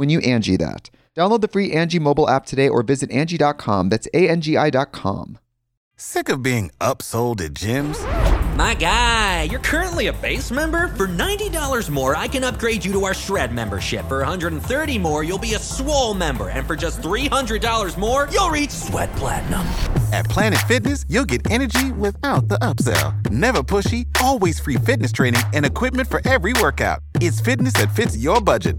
when you Angi that. Download the free Angi mobile app today or visit Angi.com. That's A-N-G-I dot com. Sick of being upsold at gyms? My guy, you're currently a base member. For $90 more, I can upgrade you to our Shred membership. For 130 more, you'll be a Swole member. And for just $300 more, you'll reach Sweat Platinum. At Planet Fitness, you'll get energy without the upsell. Never pushy, always free fitness training and equipment for every workout. It's fitness that fits your budget.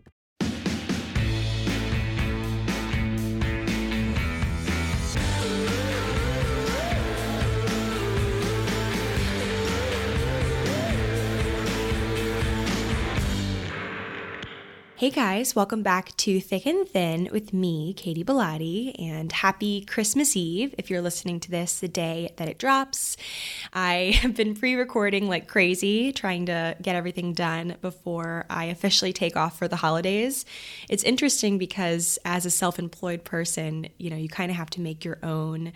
Hey guys, welcome back to Thick and Thin with me, Katy Bellotte, and happy Christmas Eve if you're listening to this the day that it drops. I have been pre recording like crazy, trying to get everything done before I officially take off for the holidays. It's interesting because as a self employed person, you know, you kind of have to make your own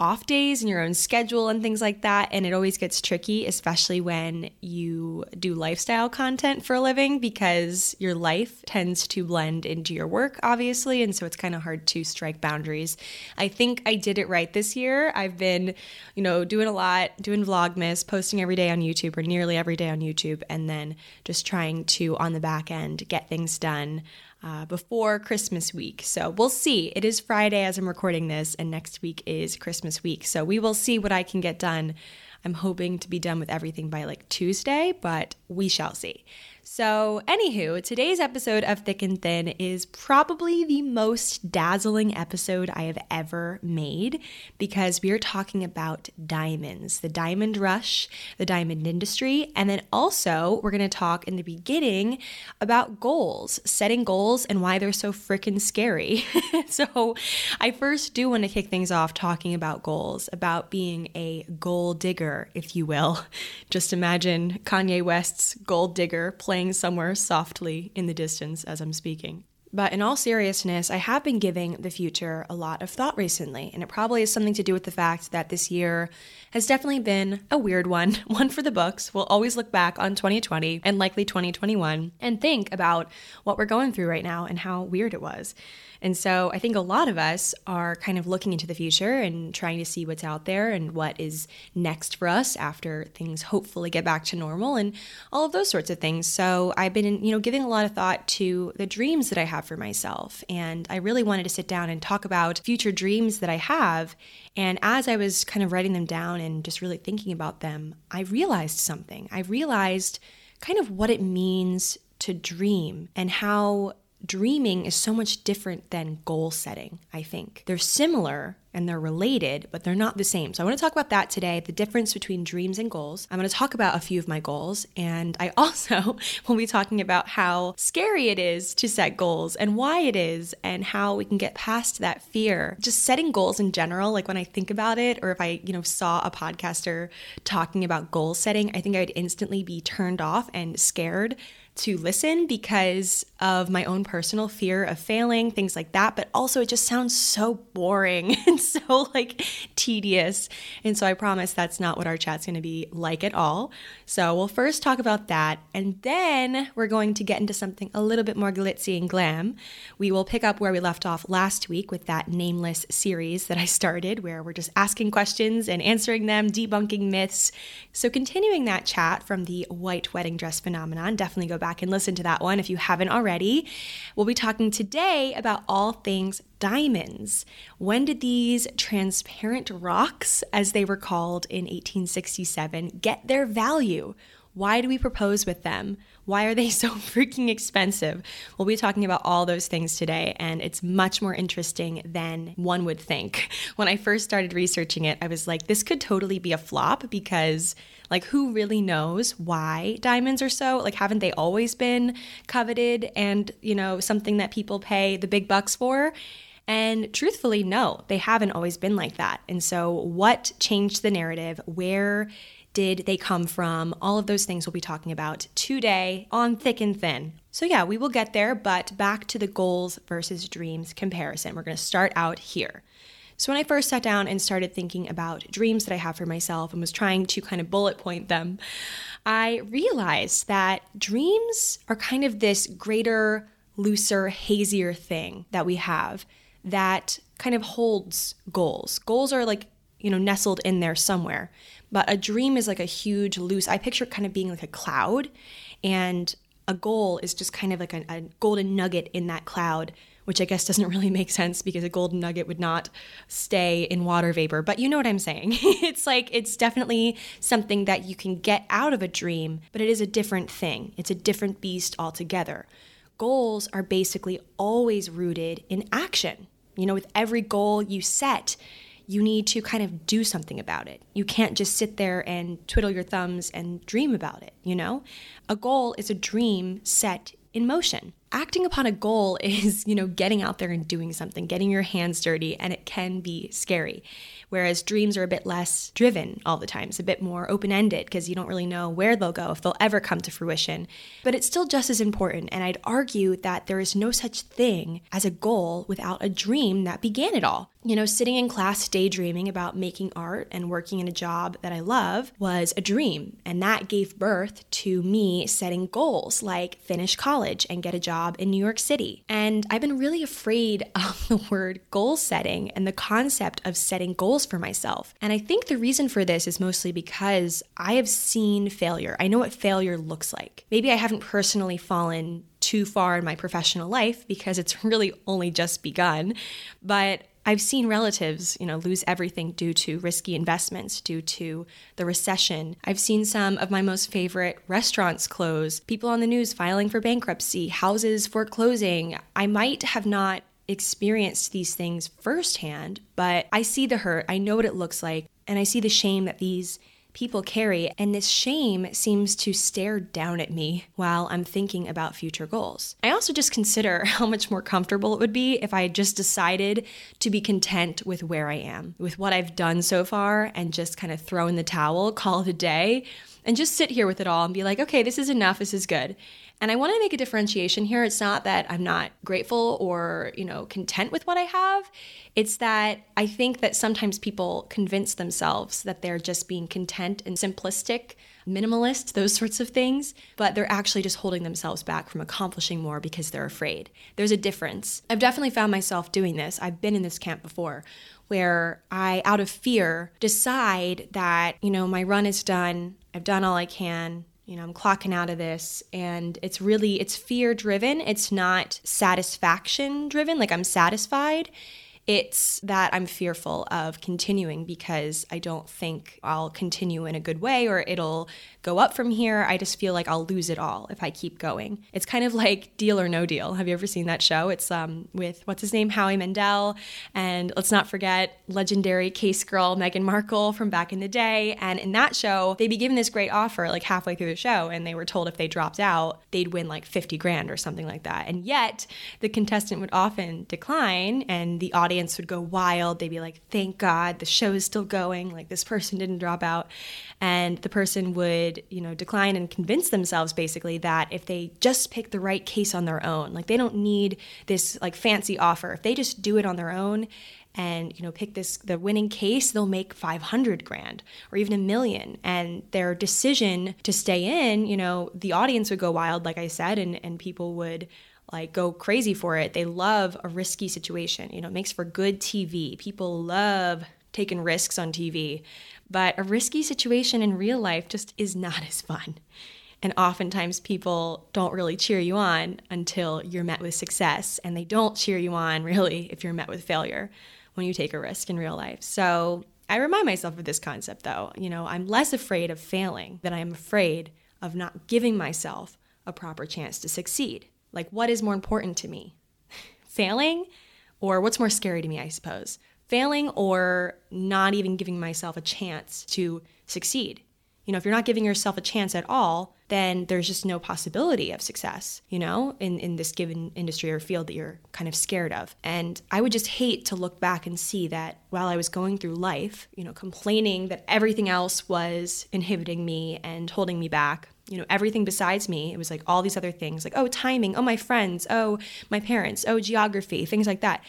off days and your own schedule and things like that. And it always gets tricky, especially when you do lifestyle content for a living because your life tends to blend into your work, obviously. And so it's kind of hard to strike boundaries. I think I did it right this year. I've been, you know, doing a lot, doing Vlogmas, posting every day on YouTube or nearly every day on YouTube, and then just trying to, on the back end, get things done uh, before Christmas week. So we'll see. It is Friday as I'm recording this, and next week is Christmas week. So we will see what I can get done. I'm hoping to be done with everything by like Tuesday, but we shall see. So, anywho, today's episode of Thick and Thin is probably the most dazzling episode I have ever made because we are talking about diamonds, the diamond rush, the diamond industry, and then also we're going to talk in the beginning about goals, setting goals, and why they're so freaking scary. so, I first do want to kick things off talking about goals, about being a goal digger, if you will. Just imagine Kanye West's gold digger playing playing somewhere softly in the distance as I'm speaking. But in all seriousness, I have been giving the future a lot of thought recently, and it probably has something to do with the fact that this year has definitely been a weird one, one for the books. We'll always look back on 2020 and likely 2021 and think about what we're going through right now and how weird it was. And so I think a lot of us are kind of looking into the future and trying to see what's out there and what is next for us after things hopefully get back to normal and all of those sorts of things. So I've been, you know, giving a lot of thought to the dreams that I have for myself. And I really wanted to sit down and talk about future dreams that I have. And as I was kind of writing them down and just really thinking about them, I realized something. I realized kind of what it means to dream and how dreaming is so much different than goal setting, I think. They're similar, and they're related, but they're not the same. So I want to talk about that today the difference between dreams and goals. I'm going to talk about a few of my goals, and I also will be talking about how scary it is to set goals and why it is, and how we can get past that fear. Just setting goals in general, like when I think about it, or if I, you know, saw a podcaster talking about goal setting, I think I would instantly be turned off and scared to listen because of my own personal fear of failing, things like that. But also, it just sounds so boring and so like tedious. And so, I promise that's not what our chat's gonna be like at all. So, we'll first talk about that, and then we're going to get into something a little bit more glitzy and glam. We will pick up where we left off last week with that nameless series that I started, where we're just asking questions and answering them, debunking myths. So, continuing that chat from the white wedding dress phenomenon, definitely go back back and listen to that one if you haven't already. We'll be talking today about all things diamonds. When did these transparent rocks, as they were called in 1867, get their value? Why do we propose with them? Why are they so freaking expensive? We'll be talking about all those things today, and it's much more interesting than one would think. When I first started researching it, I was like, this could totally be a flop because, like, who really knows why diamonds are so? Like, haven't they always been coveted and, you know, something that people pay the big bucks for? And truthfully, no, they haven't always been like that. And so, what changed the narrative? Where did they come from? All of those things we'll be talking about today on Thick and Thin. So, yeah, we will get there, but back to the goals versus dreams comparison. We're going to start out here. So, when I first sat down and started thinking about dreams that I have for myself and was trying to kind of bullet point them, I realized that dreams are kind of this greater, looser, hazier thing that we have that kind of holds goals. Goals are like, you know, nestled in there somewhere. But a dream is like a huge, loose, I picture it kind of being like a cloud. And a goal is just kind of like a, a golden nugget in that cloud, which I guess doesn't really make sense because a golden nugget would not stay in water vapor. But you know what I'm saying. it's like, it's definitely something that you can get out of a dream, but it is a different thing. It's a different beast altogether. Goals are basically always rooted in action. You know, with every goal you set, you need to kind of do something about it. You can't just sit there and twiddle your thumbs and dream about it, you know? A goal is a dream set in motion. Acting upon a goal is, you know, getting out there and doing something, getting your hands dirty, and it can be scary whereas dreams are a bit less driven all the time. It's a bit more open ended because you don't really know where they'll go, if they'll ever come to fruition. But it's still just as important, and I'd argue that there is no such thing as a goal without a dream that began it all. You know, sitting in class daydreaming about making art and working in a job that I love was a dream. And that gave birth to me setting goals like finish college and get a job in New York City. And I've been really afraid of the word goal setting and the concept of setting goals for myself. And I think the reason for this is mostly because I have seen failure. I know what failure looks like. Maybe I haven't personally fallen too far in my professional life because it's really only just begun, but I've seen relatives, you know, lose everything due to risky investments, due to the recession. I've seen some of my most favorite restaurants close, people on the news filing for bankruptcy, houses foreclosing. I might have not experienced these things firsthand, but I see the hurt, I know what it looks like, and I see the shame that these people carry, and this shame seems to stare down at me while I'm thinking about future goals. I also just consider how much more comfortable it would be if I just decided to be content with where I am, with what I've done so far, and just kind of throw in the towel, call it a day, and just sit here with it all and be like, okay, this is enough, this is good. And I want to make a differentiation here. It's not that I'm not grateful or, you know, content with what I have. It's that I think that sometimes people convince themselves that they're just being content and simplistic, minimalist, those sorts of things, but they're actually just holding themselves back from accomplishing more because they're afraid. There's a difference. I've definitely found myself doing this. I've been in this camp before where I, out of fear, decide that, you know, my run is done, I've done all I can, you know i'm clocking out of this and it's really it's fear driven it's not satisfaction driven like i'm satisfied It's that I'm fearful of continuing because I don't think I'll continue in a good way or it'll go up from here. I just feel like I'll lose it all if I keep going. It's kind of like Deal or No Deal. Have you ever seen that show? It's um, with what's his name, Howie Mandel, and let's not forget legendary case girl Meghan Markle from back in the day. And in that show, they'd be given this great offer like halfway through the show, and they were told if they dropped out, they'd win like 50 grand or something like that. And yet, the contestant would often decline, and the audience would go wild. They'd be like, "Thank God, the show is still going. Like this person didn't drop out," and the person would, you know, decline and convince themselves basically that if they just pick the right case on their own, like they don't need this like fancy offer. If they just do it on their own and you know pick this the winning case they'll make 500 grand or even a million and their decision to stay in you know the audience would go wild like i said and and people would like go crazy for it they love a risky situation you know it makes for good tv people love taking risks on tv but a risky situation in real life just is not as fun and oftentimes people don't really cheer you on until you're met with success and they don't cheer you on really if you're met with failure when you take a risk in real life. So I remind myself of this concept though. You know, I'm less afraid of failing than I am afraid of not giving myself a proper chance to succeed. Like, what is more important to me? Failing? Or what's more scary to me, I suppose? Failing or not even giving myself a chance to succeed? You know, if you're not giving yourself a chance at all, then there's just no possibility of success, you know, in, in this given industry or field that you're kind of scared of. And I would just hate to look back and see that while I was going through life, you know, complaining that everything else was inhibiting me and holding me back, you know, everything besides me, it was like all these other things, like, oh, timing, oh, my friends, oh, my parents, oh, geography, things like that.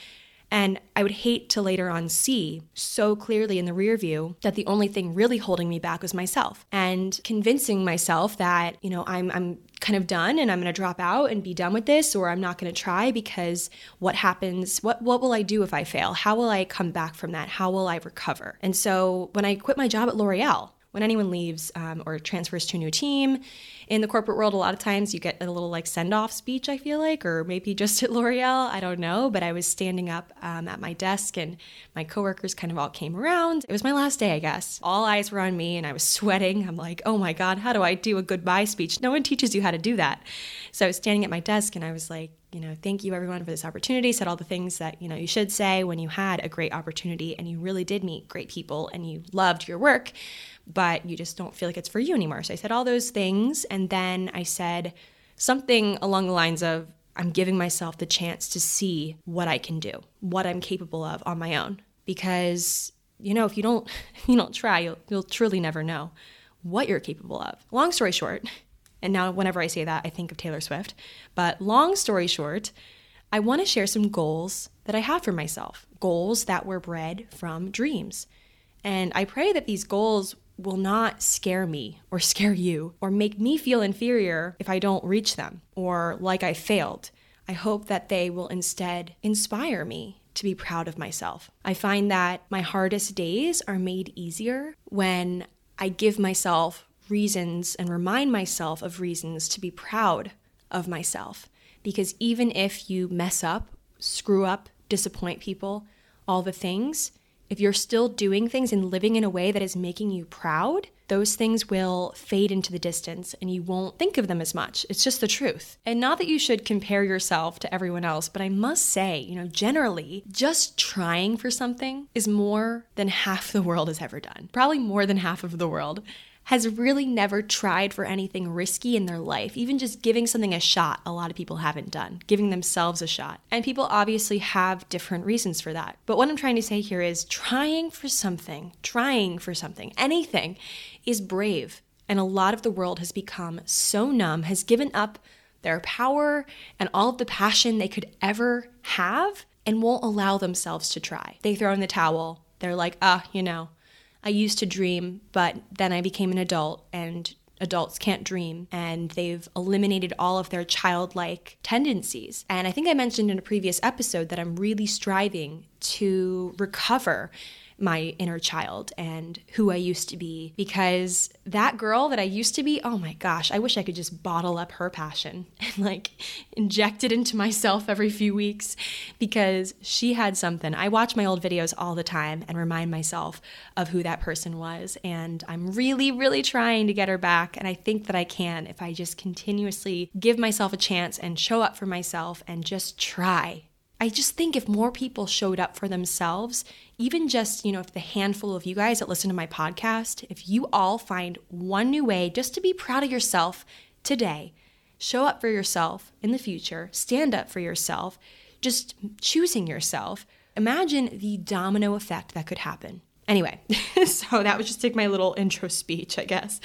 And I would hate to later on see so clearly in the rear view that the only thing really holding me back was myself and convincing myself that, you know, I'm, I'm kind of done and I'm going to drop out and be done with this or I'm not going to try because what happens what what will I do if I fail? How will I come back from that? How will I recover? And so when I quit my job at L'Oreal, when anyone leaves um, or transfers to a new team in the corporate world, a lot of times you get a little like send off speech, I feel like, or maybe just at L'Oreal. I don't know. But I was standing up um, at my desk and my coworkers kind of all came around. It was my last day, I guess. All eyes were on me and I was sweating. I'm like, oh my God, how do I do a goodbye speech? No one teaches you how to do that. So I was standing at my desk and I was like, you know, thank you everyone for this opportunity. Said all the things that, you know, you should say when you had a great opportunity and you really did meet great people and you loved your work but you just don't feel like it's for you anymore. So I said all those things. And then I said something along the lines of, I'm giving myself the chance to see what I can do, what I'm capable of on my own. Because, you know, if you don't you don't try, you'll you'll truly never know what you're capable of. Long story short, and now whenever I say that, I think of Taylor Swift. But long story short, I want to share some goals that I have for myself, goals that were bred from dreams. And I pray that these goals will not scare me or scare you or make me feel inferior if I don't reach them or like I failed. I hope that they will instead inspire me to be proud of myself. I find that my hardest days are made easier when I give myself reasons and remind myself of reasons to be proud of myself. Because even if you mess up, screw up, disappoint people, all the things, if you're still doing things and living in a way that is making you proud, those things will fade into the distance and you won't think of them as much. It's just the truth. And not that you should compare yourself to everyone else, but I must say, you know, generally, just trying for something is more than half the world has ever done. Probably more than half of the world has really never tried for anything risky in their life. Even just giving something a shot, a lot of people haven't done, giving themselves a shot. And people obviously have different reasons for that. But what I'm trying to say here is trying for something, trying for something, anything is brave. And a lot of the world has become so numb, has given up their power and all of the passion they could ever have and won't allow themselves to try. They throw in the towel. They're like, ah, you know, I used to dream, but then I became an adult and adults can't dream and they've eliminated all of their childlike tendencies. And I think I mentioned in a previous episode that I'm really striving to recover my inner child and who I used to be because that girl that I used to be, oh my gosh, I wish I could just bottle up her passion and like inject it into myself every few weeks because she had something. I watch my old videos all the time and remind myself of who that person was. And I'm really, really trying to get her back. And I think that I can if I just continuously give myself a chance and show up for myself and just try. I just think if more people showed up for themselves, even just, you know, if the handful of you guys that listen to my podcast, if you all find one new way just to be proud of yourself today, show up for yourself in the future, stand up for yourself, just choosing yourself, imagine the domino effect that could happen. Anyway, so that was just like my little intro speech, I guess.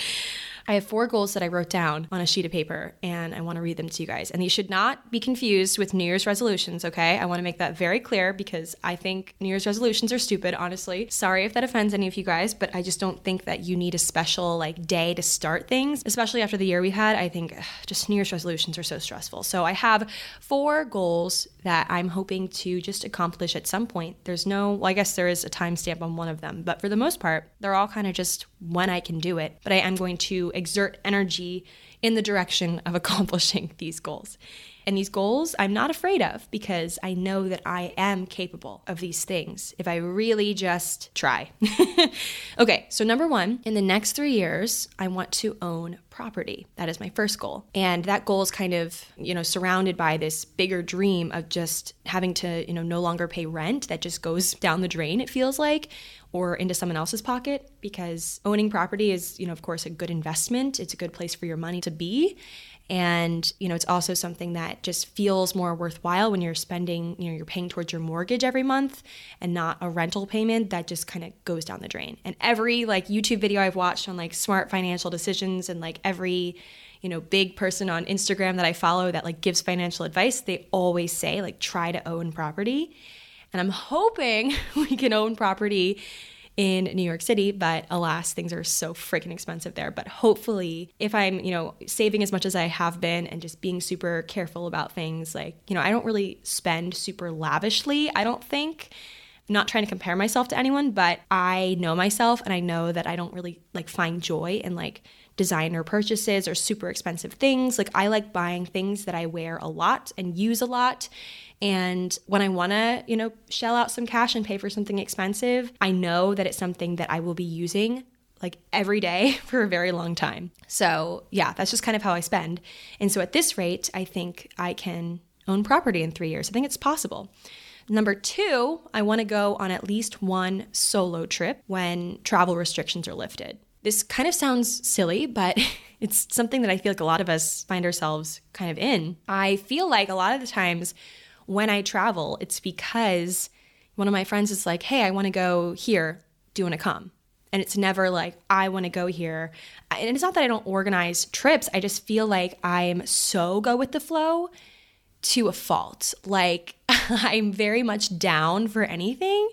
I have four goals that I wrote down on a sheet of paper and I want to read them to you guys. And these should not be confused with New Year's resolutions, okay? I want to make that very clear because I think New Year's resolutions are stupid, honestly. Sorry if that offends any of you guys, but I just don't think that you need a special like day to start things, especially after the year we had. I think ugh, just New Year's resolutions are so stressful. So I have four goals that I'm hoping to just accomplish at some point. There's no, well, I guess there is a timestamp on one of them, but for the most part, they're all kind of just when I can do it. But I am going to exert energy in the direction of accomplishing these goals. And these goals I'm not afraid of because I know that I am capable of these things if I really just try. okay, so number one, in the next three years, I want to own property. That is my first goal. And that goal is kind of, you know, surrounded by this bigger dream of just having to, you know, no longer pay rent that just goes down the drain, it feels like, or into someone else's pocket because owning property is, you know, of course, a good investment. It's a good place for your money to be. And, you know, it's also something that just feels more worthwhile when you're spending, you know, you're paying towards your mortgage every month and not a rental payment that just kind of goes down the drain. And every like YouTube video I've watched on like smart financial decisions and like every, you know, big person on Instagram that I follow that like gives financial advice, they always say like try to own property. And I'm hoping we can own property in New York City, but alas, things are so freaking expensive there. But hopefully, if I'm, you know, saving as much as I have been and just being super careful about things, like, you know, I don't really spend super lavishly, I don't think. I'm not trying to compare myself to anyone, but I know myself and I know that I don't really like find joy in like designer purchases or super expensive things. Like I like buying things that I wear a lot and use a lot and when I want to, you know, shell out some cash and pay for something expensive, I know that it's something that I will be using like every day for a very long time. So, yeah, that's just kind of how I spend. And so at this rate, I think I can own property in three years. I think it's possible. Number two, I want to go on at least one solo trip when travel restrictions are lifted. This kind of sounds silly, but it's something that I feel like a lot of us find ourselves kind of in. I feel like a lot of the times when I travel, it's because one of my friends is like, hey, I want to go here. Do you want to come? And it's never like, I want to go here. And it's not that I don't organize trips. I just feel like I'm so go with the flow to a fault. Like, I'm very much down for anything.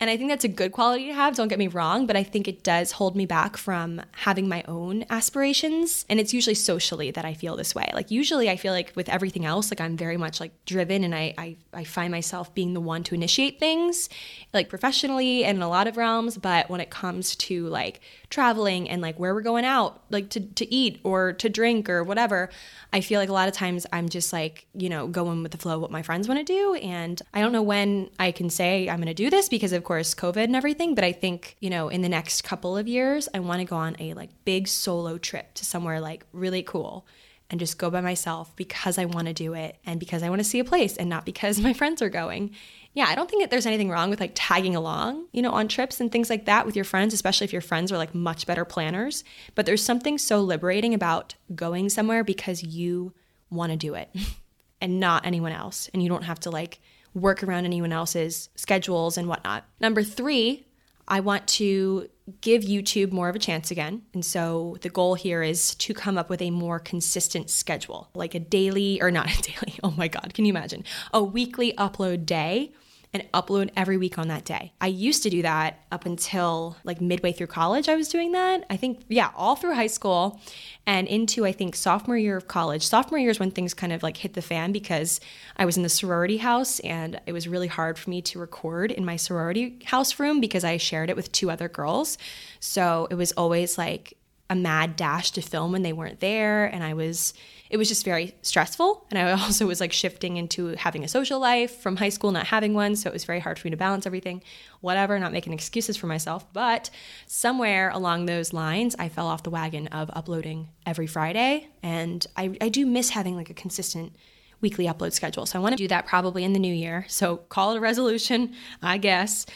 And I think that's a good quality to have, don't get me wrong, but I think it does hold me back from having my own aspirations. And it's usually socially that I feel this way. Like usually I feel like with everything else, like I'm very much like driven and I I, I find myself being the one to initiate things, like professionally and in a lot of realms. But when it comes to like traveling and like where we're going out, like to, to eat or to drink or whatever, I feel like a lot of times I'm just like, you know, going with the flow what my friends want to do. And I don't know when I can say I'm going to do this because of course COVID and everything, but I think, you know, in the next couple of years, I want to go on a like big solo trip to somewhere like really cool and just go by myself because I want to do it and because I want to see a place and not because my friends are going. Yeah, I don't think that there's anything wrong with like tagging along, you know, on trips and things like that with your friends, especially if your friends are like much better planners. But there's something so liberating about going somewhere because you want to do it and not anyone else. And you don't have to like work around anyone else's schedules and whatnot. Number three, I want to give YouTube more of a chance again. And so the goal here is to come up with a more consistent schedule, like a daily, or not a daily, oh my God, can you imagine? A weekly upload day and upload every week on that day. I used to do that up until like midway through college. I was doing that. I think, yeah, all through high school and into, I think, sophomore year of college. Sophomore year is when things kind of like hit the fan because I was in the sorority house and it was really hard for me to record in my sorority house room because I shared it with two other girls. So it was always like a mad dash to film when they weren't there. And I was, it was just very stressful. And I also was like shifting into having a social life from high school, not having one. So it was very hard for me to balance everything, whatever, not making excuses for myself. But somewhere along those lines, I fell off the wagon of uploading every Friday. And I, I do miss having like a consistent weekly upload schedule. So I want to do that probably in the new year. So call it a resolution, I guess.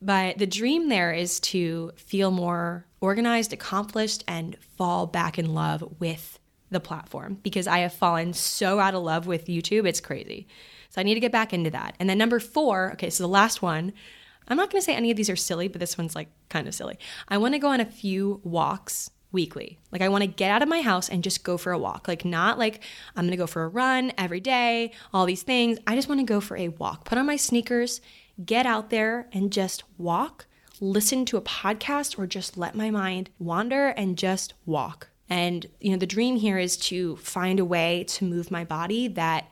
But the dream there is to feel more organized, accomplished, and fall back in love with the platform because I have fallen so out of love with YouTube. It's crazy. So I need to get back into that. And then number four, okay, so the last one, I'm not to say any of these are silly, but this one's like kind of silly. I want to go on a few walks weekly. Like I want to get out of my house and just go for a walk. Like not like I'm to go for a run every day, all these things. I just want to go for a walk. Put on my sneakers, get out there and just walk listen to a podcast or just let my mind wander and just walk. And, you know, the dream here is to find a way to move my body that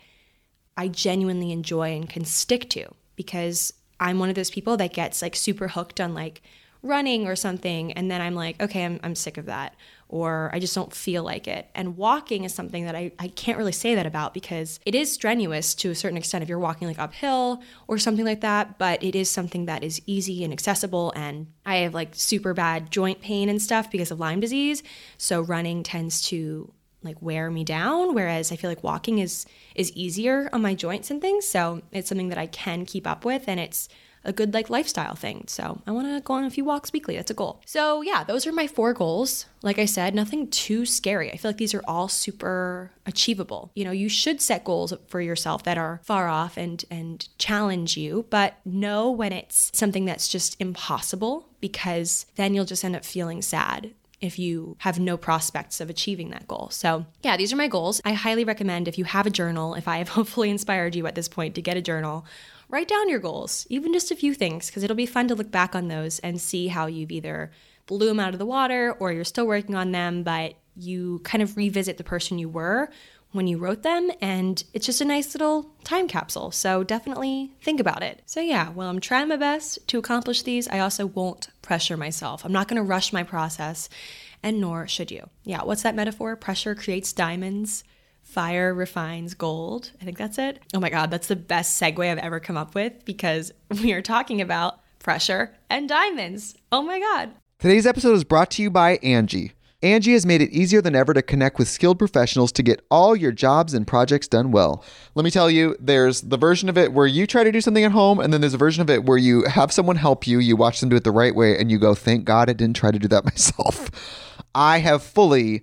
I genuinely enjoy and can stick to because I'm one of those people that gets like super hooked on like running or something. And then I'm like, okay, I'm, I'm sick of that or I just don't feel like it. And walking is something that I, I can't really say that about because it is strenuous to a certain extent if you're walking like uphill or something like that, but it is something that is easy and accessible. And I have like super bad joint pain and stuff because of Lyme disease. So running tends to like wear me down whereas i feel like walking is is easier on my joints and things so it's something that i can keep up with and it's a good like lifestyle thing. So I want to go on a few walks weekly. That's a goal. So yeah, those are my four goals. Like I said, nothing too scary. I feel like these are all super achievable. You know, you should set goals for yourself that are far off and and challenge you, but know when it's something that's just impossible because then you'll just end up feeling sad if you have no prospects of achieving that goal. So, yeah, these are my goals. I highly recommend if you have a journal, if I have hopefully inspired you at this point to get a journal, write down your goals, even just a few things, because it'll be fun to look back on those and see how you've either blew them out of the water or you're still working on them, but you kind of revisit the person you were when you wrote them, and it's just a nice little time capsule. So definitely think about it. So, yeah, well, I'm trying my best to accomplish these. I also won't pressure myself. I'm not going to rush my process, and nor should you. Yeah, what's that metaphor? Pressure creates diamonds. Fire refines gold. I think that's it. Oh my God, that's the best segue I've ever come up with because we are talking about pressure and diamonds. Oh my God. Today's episode is brought to you by Angi. Angi has made it easier than ever to connect with skilled professionals to get all your jobs and projects done well. Let me tell you, there's the version of it where you try to do something at home, and then there's a version of it where you have someone help you, you watch them do it the right way, and you go, thank God I didn't try to do that myself. I have fully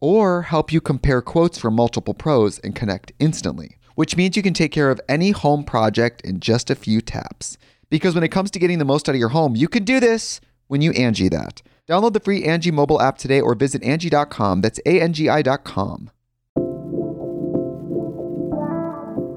or help you compare quotes from multiple pros and connect instantly, which means you can take care of any home project in just a few taps. Because when it comes to getting the most out of your home, you can do this when you Angi that. Download the free Angi mobile app today or visit Angi.com. That's A-N-G-I dot com.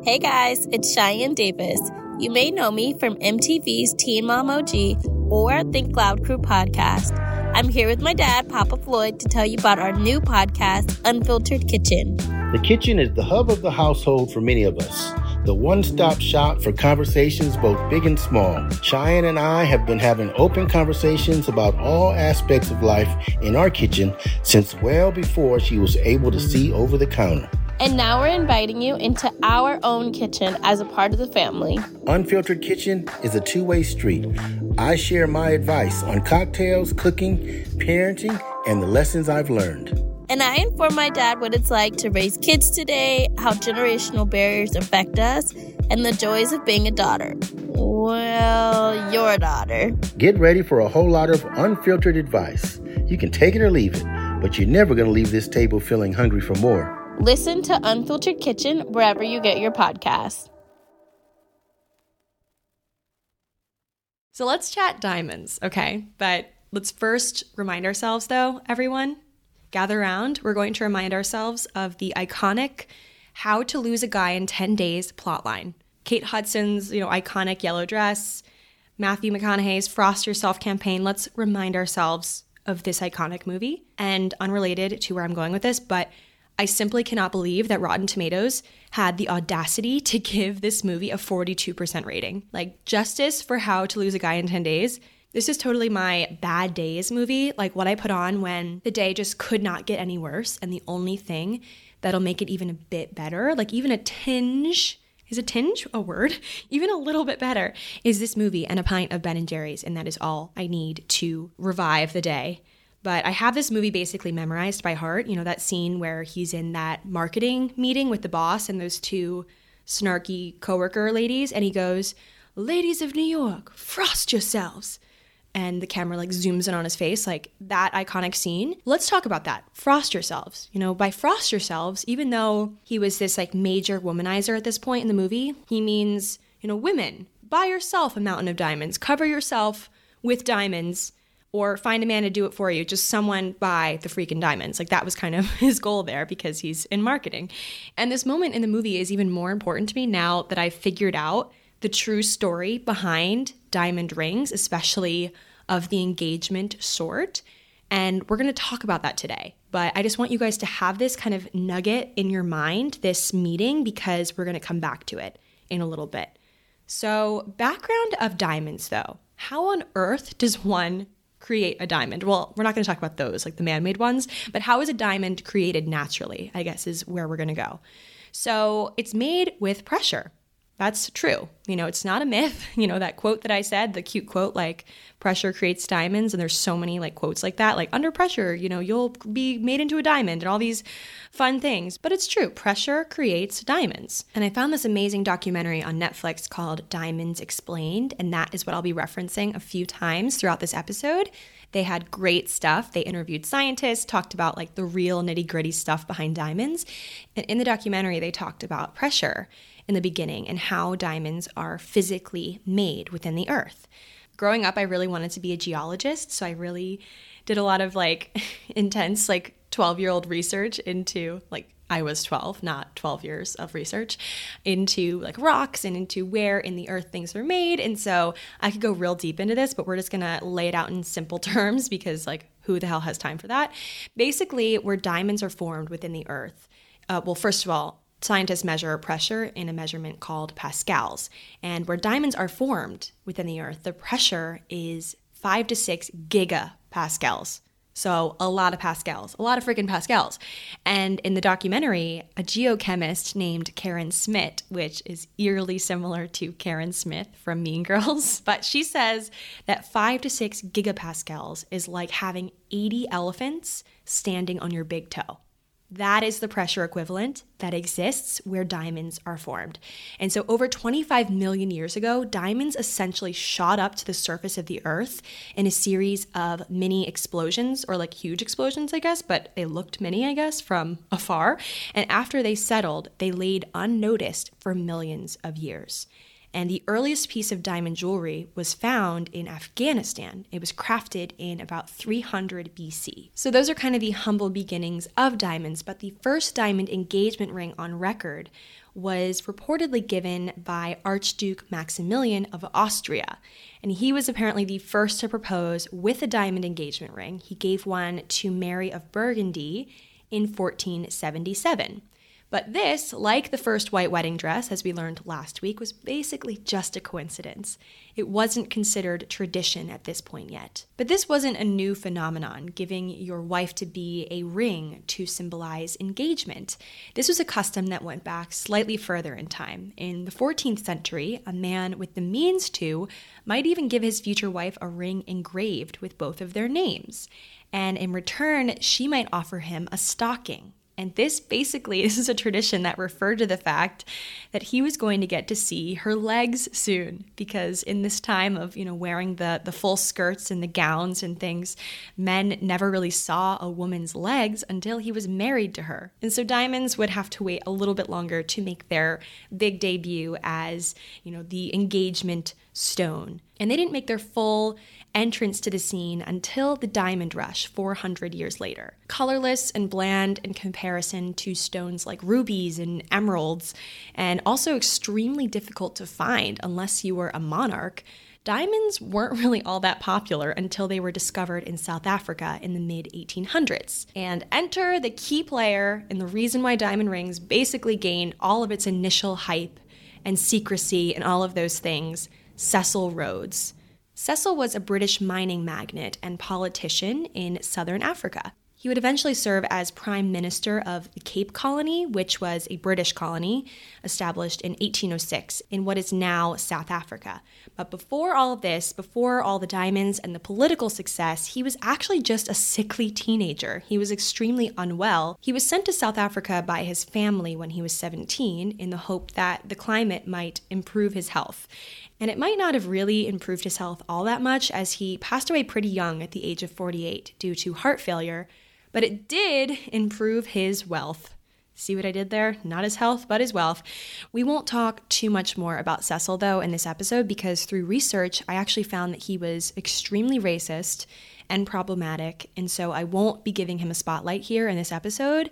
Hey guys, it's Cheyenne Davis. You may know me from MTV's Teen Mom OG or Think Loud Crew podcast. I'm here with my dad, Papa Floyd, to tell you about our new podcast, Unfiltered Kitchen. The kitchen is the hub of the household for many of us. the one stop shop for conversations both big and small. Cheyenne and I have been having open conversations about all aspects of life in our kitchen since well before she was able to see over the counter. And now we're inviting you into our own kitchen as a part of the family. Unfiltered Kitchen is a two way street. I share my advice on cocktails, cooking, parenting, and the lessons I've learned. And I inform my dad what it's like to raise kids today, how generational barriers affect us, and the joys of being a daughter. Well, your daughter. Get ready for a whole lot of unfiltered advice. You can take it or leave it, but you're never going to leave this table feeling hungry for more. Listen to Unfiltered Kitchen wherever you get your podcasts. So let's chat diamonds, okay? But let's first remind ourselves, though, everyone, gather around. We're going to remind ourselves of the iconic How to Lose a Guy in 10 Days plotline. Kate Hudson's, you know, iconic yellow dress, Matthew McConaughey's Frost Yourself campaign. Let's remind ourselves of this iconic movie. And unrelated to where I'm going with this, but I simply cannot believe that Rotten Tomatoes had the audacity to give this movie a 42% rating. Like, justice for How to Lose a Guy in 10 Days. This is totally my bad days movie, like what I put on when the day just could not get any worse. And the only thing that'll make it even a bit better, like even a tinge, is a tinge a word? Even a little bit better is this movie and a pint of Ben and Jerry's. And that is all I need to revive the day. But I have this movie basically memorized by heart. You know, that scene where he's in that marketing meeting with the boss and those two snarky coworker ladies, and he goes, Ladies of New York, frost yourselves. And the camera like zooms in on his face, like that iconic scene. Let's talk about that. Frost yourselves. You know, by frost yourselves, even though he was this like major womanizer at this point in the movie, he means, you know, women, buy yourself a mountain of diamonds, cover yourself with diamonds or find a man to do it for you, just someone buy the freaking diamonds. Like that was kind of his goal there because he's in marketing. And this moment in the movie is even more important to me now that I've figured out the true story behind diamond rings, especially of the engagement sort. And we're going to talk about that today. But I just want you guys to have this kind of nugget in your mind, this meeting, because we're going to come back to it in a little bit. So, background of diamonds though. How on earth does one create a diamond? Well, we're not going to talk about those, like the man made ones, but how is a diamond created naturally? I guess is where we're going to go. So it's made with pressure. That's true. You know, it's not a myth. You know, that quote that I said, the cute quote, like, pressure creates diamonds. And there's so many, like, quotes like that, like, under pressure, you know, you'll be made into a diamond and all these fun things. But it's true. Pressure creates diamonds. And I found this amazing documentary on Netflix called Diamonds Explained. And that is what I'll be referencing a few times throughout this episode. They had great stuff. They interviewed scientists, talked about like the real nitty gritty stuff behind diamonds. And in the documentary, they talked about pressure in the beginning and how diamonds are physically made within the earth. Growing up, I really wanted to be a geologist, so I really did a lot of like intense, like 12 year old research into like I was 12, not 12 years of research into like rocks and into where in the earth things were made. And so I could go real deep into this, but we're just to lay it out in simple terms because like who the hell has time for that? Basically, where diamonds are formed within the earth. Uh, well, first of all, scientists measure pressure in a measurement called pascals. And where diamonds are formed within the earth, the pressure is five to six gigapascals. So, a lot of pascals, a lot of freaking pascals. And in the documentary, a geochemist named Karen Smith, which is eerily similar to Karen Smith from Mean Girls, but she says that five to six gigapascals is like having 80 elephants standing on your big toe. That is the pressure equivalent that exists where diamonds are formed. And so, over 25 million years ago, diamonds essentially shot up to the surface of the earth in a series of mini explosions, or like huge explosions, I guess, but they looked mini, I guess, from afar. And after they settled, they laid unnoticed for millions of years. And the earliest piece of diamond jewelry was found in Afghanistan. It was crafted in about 300 BC. So, those are kind of the humble beginnings of diamonds, but the first diamond engagement ring on record was reportedly given by Archduke Maximilian of Austria. And he was apparently the first to propose with a diamond engagement ring. He gave one to Mary of Burgundy in 1477. But this, like the first white wedding dress, as we learned last week, was basically just a coincidence. It wasn't considered tradition at this point yet. But this wasn't a new phenomenon, giving your wife to be a ring to symbolize engagement. This was a custom that went back slightly further in time. In the 14th century, a man with the means to might even give his future wife a ring engraved with both of their names. And in return, she might offer him a stocking. And this basically this is a tradition that referred to the fact that he was going to get to see her legs soon because in this time of, you know, wearing the the full skirts and the gowns and things, men never really saw a woman's legs until he was married to her. And so diamonds would have to wait a little bit longer to make their big debut as, you know, the engagement stone. And they didn't make their full entrance to the scene until the Diamond Rush 400 years later. Colorless and bland in comparison to stones like rubies and emeralds, and also extremely difficult to find unless you were a monarch. Diamonds weren't really all that popular until they were discovered in South Africa in the mid 1800s. And enter the key player and the reason why diamond rings basically gained all of its initial hype and secrecy and all of those things Cecil Rhodes. Cecil was a British mining magnate and politician in southern Africa. He would eventually serve as Prime Minister of the Cape Colony, which was a British colony established in 1806 in what is now South Africa. But before all of this, before all the diamonds and the political success, he was actually just a sickly teenager. He was extremely unwell. He was sent to South Africa by his family when he was 17 in the hope that the climate might improve his health. And it might not have really improved his health all that much as he passed away pretty young at the age of 48 due to heart failure but it did improve his wealth. See what I did there? Not his health, but his wealth. We won't talk too much more about Cecil, though, in this episode because through research, I actually found that he was extremely racist and problematic. And so I won't be giving him a spotlight here in this episode.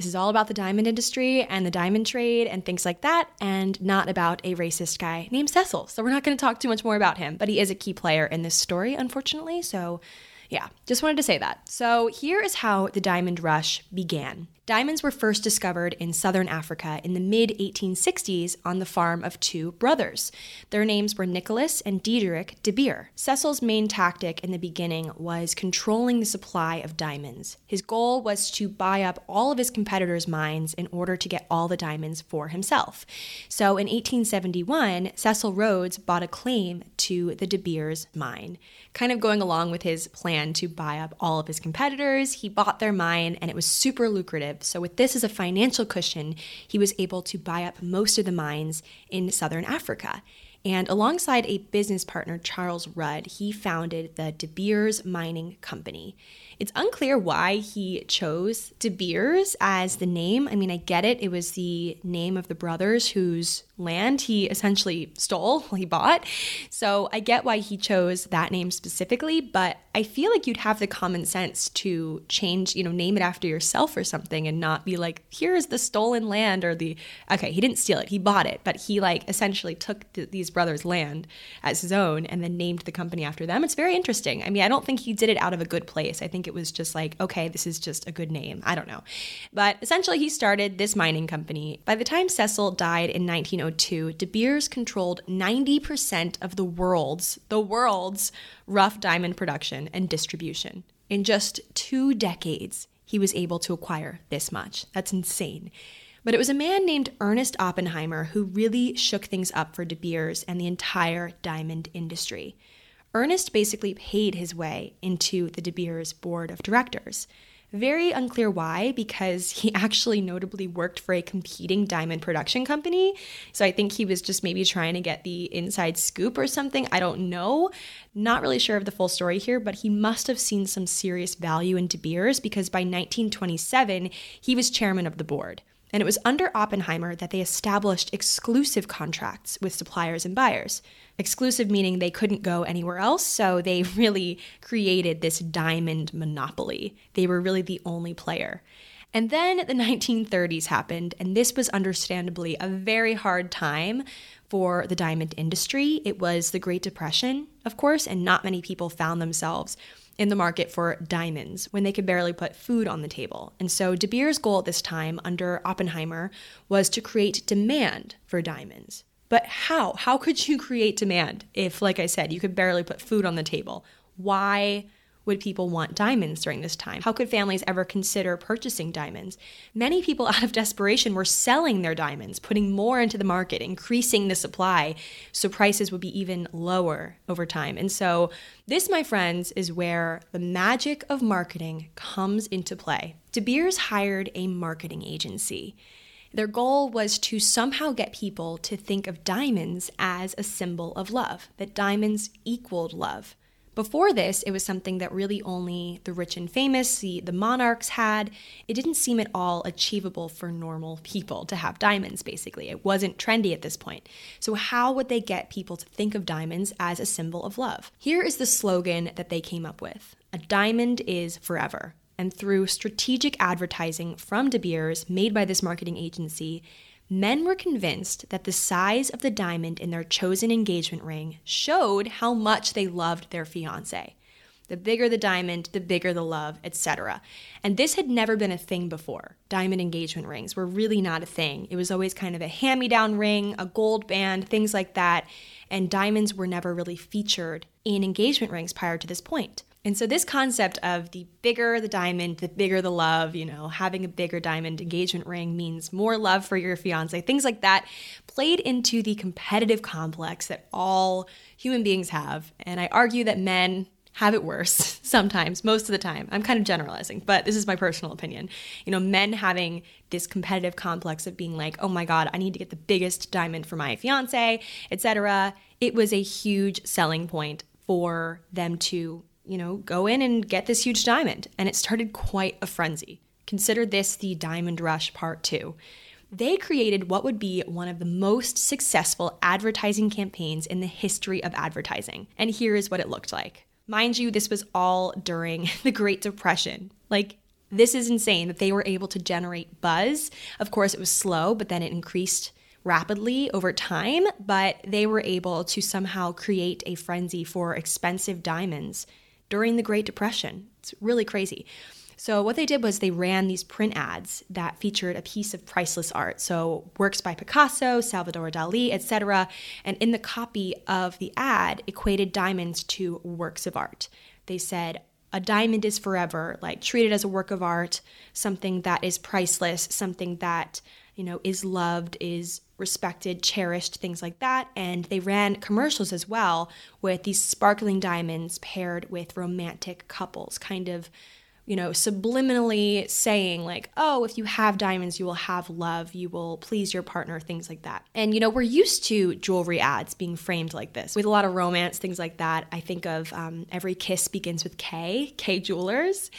This is all about the diamond industry and the diamond trade and things like that, and not about a racist guy named Cecil. So we're not going to talk too much more about him, but he is a key player in this story, unfortunately. So yeah, just wanted to say that. So here is how the diamond rush began. Diamonds were first discovered in southern Africa in the mid 1860s on the farm of two brothers. Their names were Nicholas and Diederik de Beer. Cecil's main tactic in the beginning was controlling the supply of diamonds. His goal was to buy up all of his competitors' mines in order to get all the diamonds for himself. So in 1871, Cecil Rhodes bought a claim to the De Beers mine. Kind of going along with his plan to buy up all of his competitors, he bought their mine and it was super lucrative so, with this as a financial cushion, he was able to buy up most of the mines in southern Africa. And alongside a business partner, Charles Rudd, he founded the De Beers Mining Company. It's unclear why he chose De Beers as the name. I mean, I get it. It was the name of the brothers whose land he essentially stole, he bought. So I get why he chose that name specifically, but I feel like you'd have the common sense to change, you know, name it after yourself or something and not be like, here's the stolen land or the, okay, he didn't steal it, he bought it, but he like essentially took th- these brothers' land as his own and then named the company after them. It's very interesting. I mean, I don't think he did it out of a good place. I think it was just like, okay, this is just a good name. I don't know. But essentially, he started this mining company. By the time Cecil died in 1902, 1902, De Beers controlled 90% of the world's, the world's rough diamond production and distribution. In just two decades, he was able to acquire this much. That's insane. But it was a man named Ernest Oppenheimer who really shook things up for De Beers and the entire diamond industry. Ernest basically paid his way into the De Beers board of directors. Very unclear why, because he actually notably worked for a competing diamond production company. So I think he was just maybe trying to get the inside scoop or something. I don't know. Not really sure of the full story here, but he must have seen some serious value in De Beers because by 1927, he was chairman of the board. And it was under Oppenheimer that they established exclusive contracts with suppliers and buyers. Exclusive meaning they couldn't go anywhere else, so they really created this diamond monopoly. They were really the only player. And then the 1930s happened, and this was understandably a very hard time for the diamond industry. It was the Great Depression, of course, and not many people found themselves in the market for diamonds when they could barely put food on the table. And so De Beers' goal at this time under Oppenheimer was to create demand for diamonds. But how? How could you create demand if, like I said, you could barely put food on the table? Why would people want diamonds during this time? How could families ever consider purchasing diamonds? Many people, out of desperation, were selling their diamonds, putting more into the market, increasing the supply so prices would be even lower over time. And so, this, my friends, is where the magic of marketing comes into play. De Beers hired a marketing agency. Their goal was to somehow get people to think of diamonds as a symbol of love, that diamonds equaled love. Before this, it was something that really only the rich and famous, the, the monarchs had. It didn't seem at all achievable for normal people to have diamonds, basically. It wasn't trendy at this point. So, how would they get people to think of diamonds as a symbol of love? Here is the slogan that they came up with A diamond is forever. And through strategic advertising from De Beers made by this marketing agency, men were convinced that the size of the diamond in their chosen engagement ring showed how much they loved their fiance. The bigger the diamond, the bigger the love, etc. And this had never been a thing before. Diamond engagement rings were really not a thing. It was always kind of a hand me down ring, a gold band, things like that. And diamonds were never really featured in engagement rings prior to this point. And so, this concept of the bigger the diamond, the bigger the love, you know, having a bigger diamond engagement ring means more love for your fiance, things like that, played into the competitive complex that all human beings have. And I argue that men have it worse sometimes, most of the time. I'm kind of generalizing, but this is my personal opinion. You know, men having this competitive complex of being like, oh my God, I need to get the biggest diamond for my fiance, etc. It was a huge selling point for them to you know, go in and get this huge diamond. And it started quite a frenzy. Consider this the Diamond Rush Part 2. They created what would be one of the most successful advertising campaigns in the history of advertising. And here is what it looked like. Mind you, this was all during the Great Depression. Like, this is insane that they were able to generate buzz. Of course, it was slow, but then it increased rapidly over time, but they were able to somehow create a frenzy for expensive diamonds during the Great Depression. It's really crazy. So, what they did was they ran these print ads that featured a piece of priceless art. So, works by Picasso, Salvador Dali, etc. And in the copy of the ad, equated diamonds to works of art. They said, a diamond is forever, like treat it as a work of art, something that is priceless, something that, you know, is loved, is respected, cherished, things like that. And they ran commercials as well with these sparkling diamonds paired with romantic couples, kind of, you know, subliminally saying, like, oh, if you have diamonds, you will have love, you will please your partner, things like that. And, you know, we're used to jewelry ads being framed like this with a lot of romance, things like that. I think of um, Every Kiss Begins with Kay, Kay Jewelers.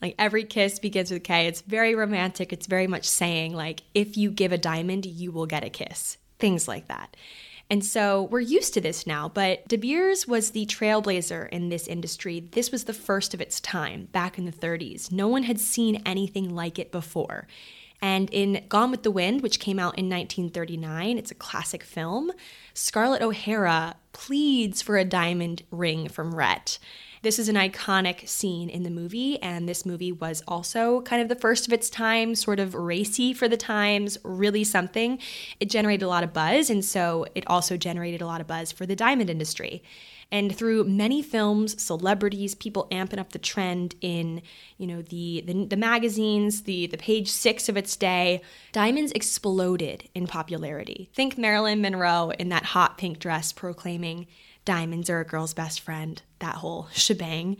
Like every kiss begins with Kay. It's very romantic. It's very much saying, like, if you give a diamond, you will get a kiss. Things like that. And so we're used to this now, but De Beers was the trailblazer in this industry. This was the first of its time back in the 30s. No one had seen anything like it before. And in Gone with the Wind, which came out in 1939, it's a classic film, Scarlett O'Hara pleads for a diamond ring from Rhett. This is an iconic scene in the movie, and this movie was also kind of the first of its time, sort of racy for the times, really something. It generated a lot of buzz, and so it also generated a lot of buzz for the diamond industry. And through many films, celebrities, people amping up the trend in, you know, the, the, the magazines, the, the page six of its day, diamonds exploded in popularity. Think Marilyn Monroe in that hot pink dress proclaiming, diamonds are a girl's best friend, that whole shebang.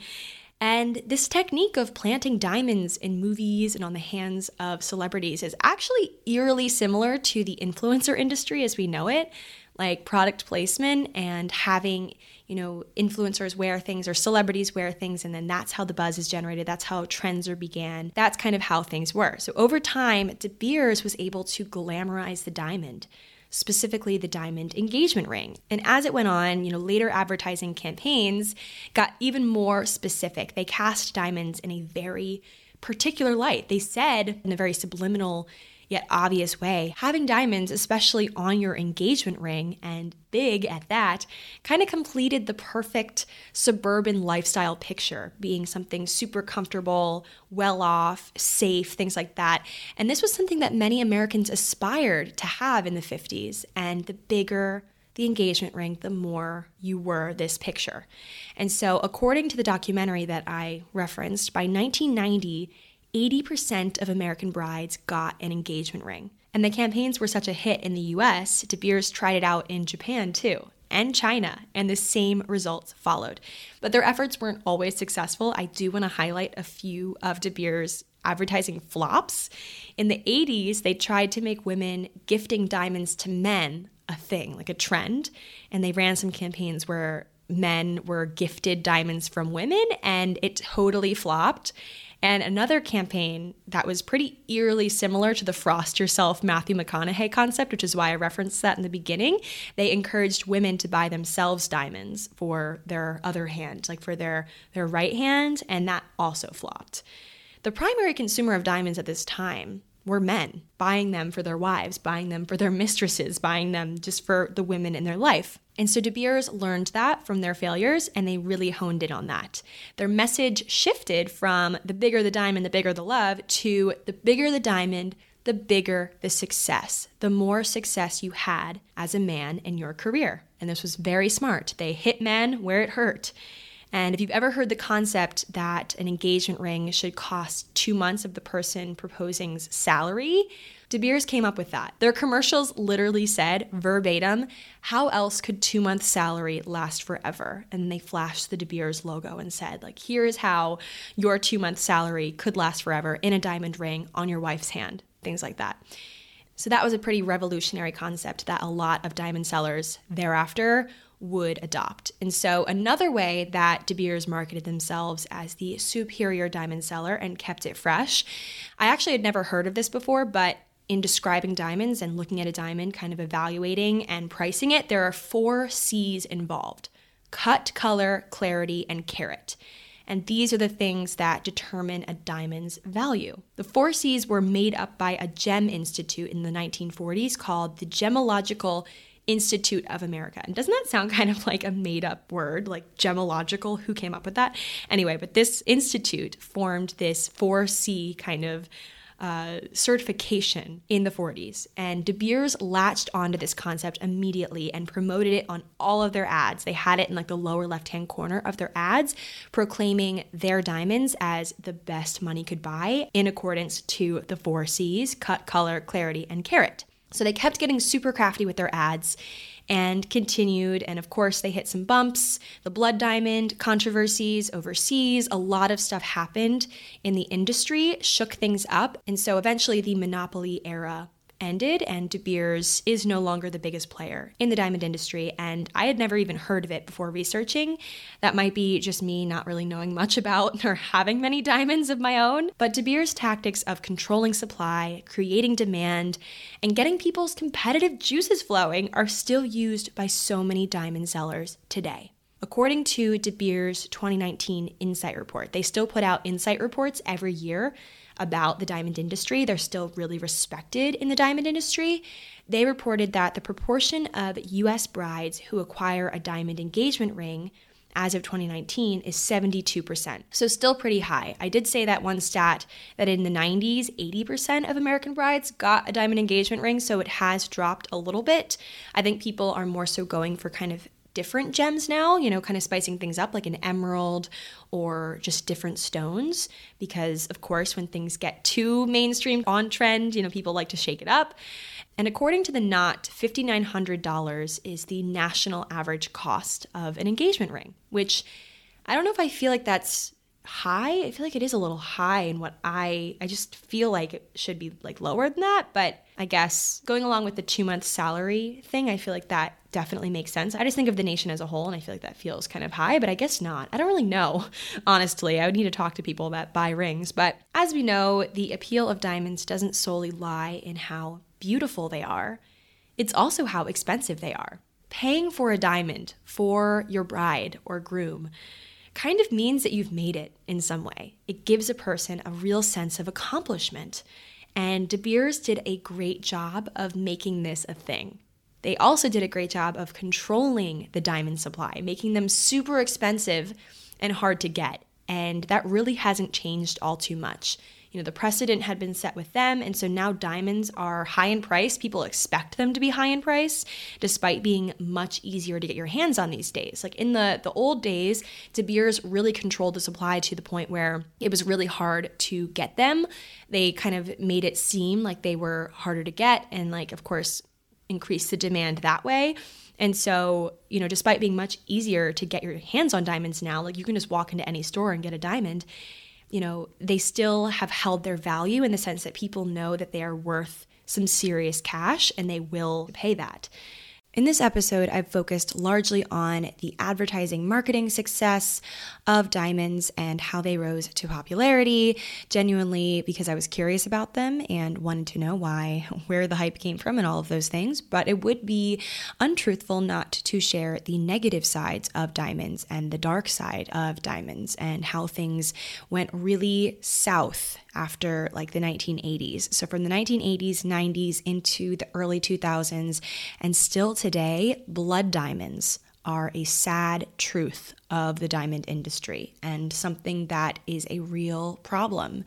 And this technique of planting diamonds in movies and on the hands of celebrities is actually eerily similar to the influencer industry as we know it, like product placement and having, you know, influencers wear things or celebrities wear things, and then that's how the buzz is generated. That's how trends are began. That's kind of how things were. So over time, De Beers was able to glamorize the diamond specifically the diamond engagement ring. And as it went on, you know, later advertising campaigns got even more specific. They cast diamonds in a very particular light. They said in a very subliminal yet obvious way, having diamonds, especially on your engagement ring and big at that, kind of completed the perfect suburban lifestyle picture, being something super comfortable, well off, safe, things like that. And this was something that many Americans aspired to have in the 50s. And the bigger, the engagement ring, the more you were this picture. And so, according to the documentary that I referenced, by 1990, 80% of American brides got an engagement ring. And the campaigns were such a hit in the US, De Beers tried it out in Japan too, and China, and the same results followed. But their efforts weren't always successful. I do want to highlight a few of De Beers' advertising flops. In the 80s, they tried to make women gifting diamonds to men a thing, like a trend, and they ran some campaigns where men were gifted diamonds from women, and it totally flopped. And another campaign that was pretty eerily similar to the Frost Yourself Matthew McConaughey concept, which is why I referenced that in the beginning. They encouraged women to buy themselves diamonds for their other hand, like for their, their right hand, and that also flopped. The primary consumer of diamonds at this time were men, buying them for their wives, buying them for their mistresses, buying them just for the women in their life. And so De Beers learned that from their failures and they really honed in on that. Their message shifted from the bigger the diamond, the bigger the love to the bigger the diamond, the bigger the success, the more success you had as a man in your career. And this was very smart. They hit men where it hurt. And if you've ever heard the concept that an engagement ring should cost two months of the person proposing's salary, De Beers came up with that. Their commercials literally said verbatim, how else could two months' salary last forever? And they flashed the De Beers logo and said, like, here is how your two months' salary could last forever in a diamond ring on your wife's hand, things like that. So that was a pretty revolutionary concept that a lot of diamond sellers thereafter would adopt. And so, another way that De Beers marketed themselves as the superior diamond seller and kept it fresh, I actually had never heard of this before, but in describing diamonds and looking at a diamond, kind of evaluating and pricing it, there are four C's involved cut, color, clarity, and carat. And these are the things that determine a diamond's value. The four C's were made up by a gem institute in the 1940s called the Gemological Institute of America. And doesn't that sound kind of like a made up word, like gemological? Who came up with that? Anyway, but this institute formed this 4C kind of uh, certification in the 40s. And De Beers latched onto this concept immediately and promoted it on all of their ads. They had it in like the lower left hand corner of their ads, proclaiming their diamonds as the best money could buy in accordance to the four C's cut, color, clarity, and carat. So they kept getting super crafty with their ads and continued. And of course, they hit some bumps, the blood diamond controversies overseas. A lot of stuff happened in the industry, shook things up. And so eventually, the monopoly era ended and De Beers is no longer the biggest player in the diamond industry. And I had never even heard of it before researching. That might be just me not really knowing much about or having many diamonds of my own. But De Beers' tactics of controlling supply, creating demand, and getting people's competitive juices flowing are still used by so many diamond sellers today. According to De Beers' 2019 Insight Report, they still put out insight reports every year about the diamond industry. They're still really respected in the diamond industry. They reported that the proportion of US brides who acquire a diamond engagement ring as of 2019 is 72%. So still pretty high. I did say that one stat that in the 90s, 80% of American brides got a diamond engagement ring, so it has dropped a little bit. I think people are more so going for kind of different gems now, you know, kind of spicing things up like an emerald or just different stones. Because, of course, when things get too mainstream on trend, you know, people like to shake it up. And according to the Knot, $5,900 is the national average cost of an engagement ring, which I don't know if I feel like that's high. I feel like it is a little high in what I I just feel like it should be like lower than that, but I guess going along with the 2 month salary thing, I feel like that definitely makes sense. I just think of the nation as a whole and I feel like that feels kind of high, but I guess not. I don't really know, honestly. I would need to talk to people that buy rings, but as we know, the appeal of diamonds doesn't solely lie in how beautiful they are. It's also how expensive they are. Paying for a diamond for your bride or groom kind of means that you've made it in some way. It gives a person a real sense of accomplishment. And De Beers did a great job of making this a thing. They also did a great job of controlling the diamond supply, making them super expensive and hard to get. And that really hasn't changed all too much. You know, the precedent had been set with them, and so now diamonds are high in price. People expect them to be high in price, despite being much easier to get your hands on these days. Like in the the old days, De Beers really controlled the supply to the point where it was really hard to get them. They kind of made it seem like they were harder to get, and like of course increase the demand that way. And so, you know, despite being much easier to get your hands on diamonds now, like you can just walk into any store and get a diamond, you know, they still have held their value in the sense that people know that they are worth some serious cash and they will pay that. In this episode, I've focused largely on the advertising marketing success of diamonds and how they rose to popularity, genuinely because I was curious about them and wanted to know why, where the hype came from, and all of those things. But it would be untruthful not to share the negative sides of diamonds and the dark side of diamonds and how things went really south after like the 1980s. So from the 1980s, 90s into the early 2000s, and still today, blood diamonds are a sad truth of the diamond industry and something that is a real problem.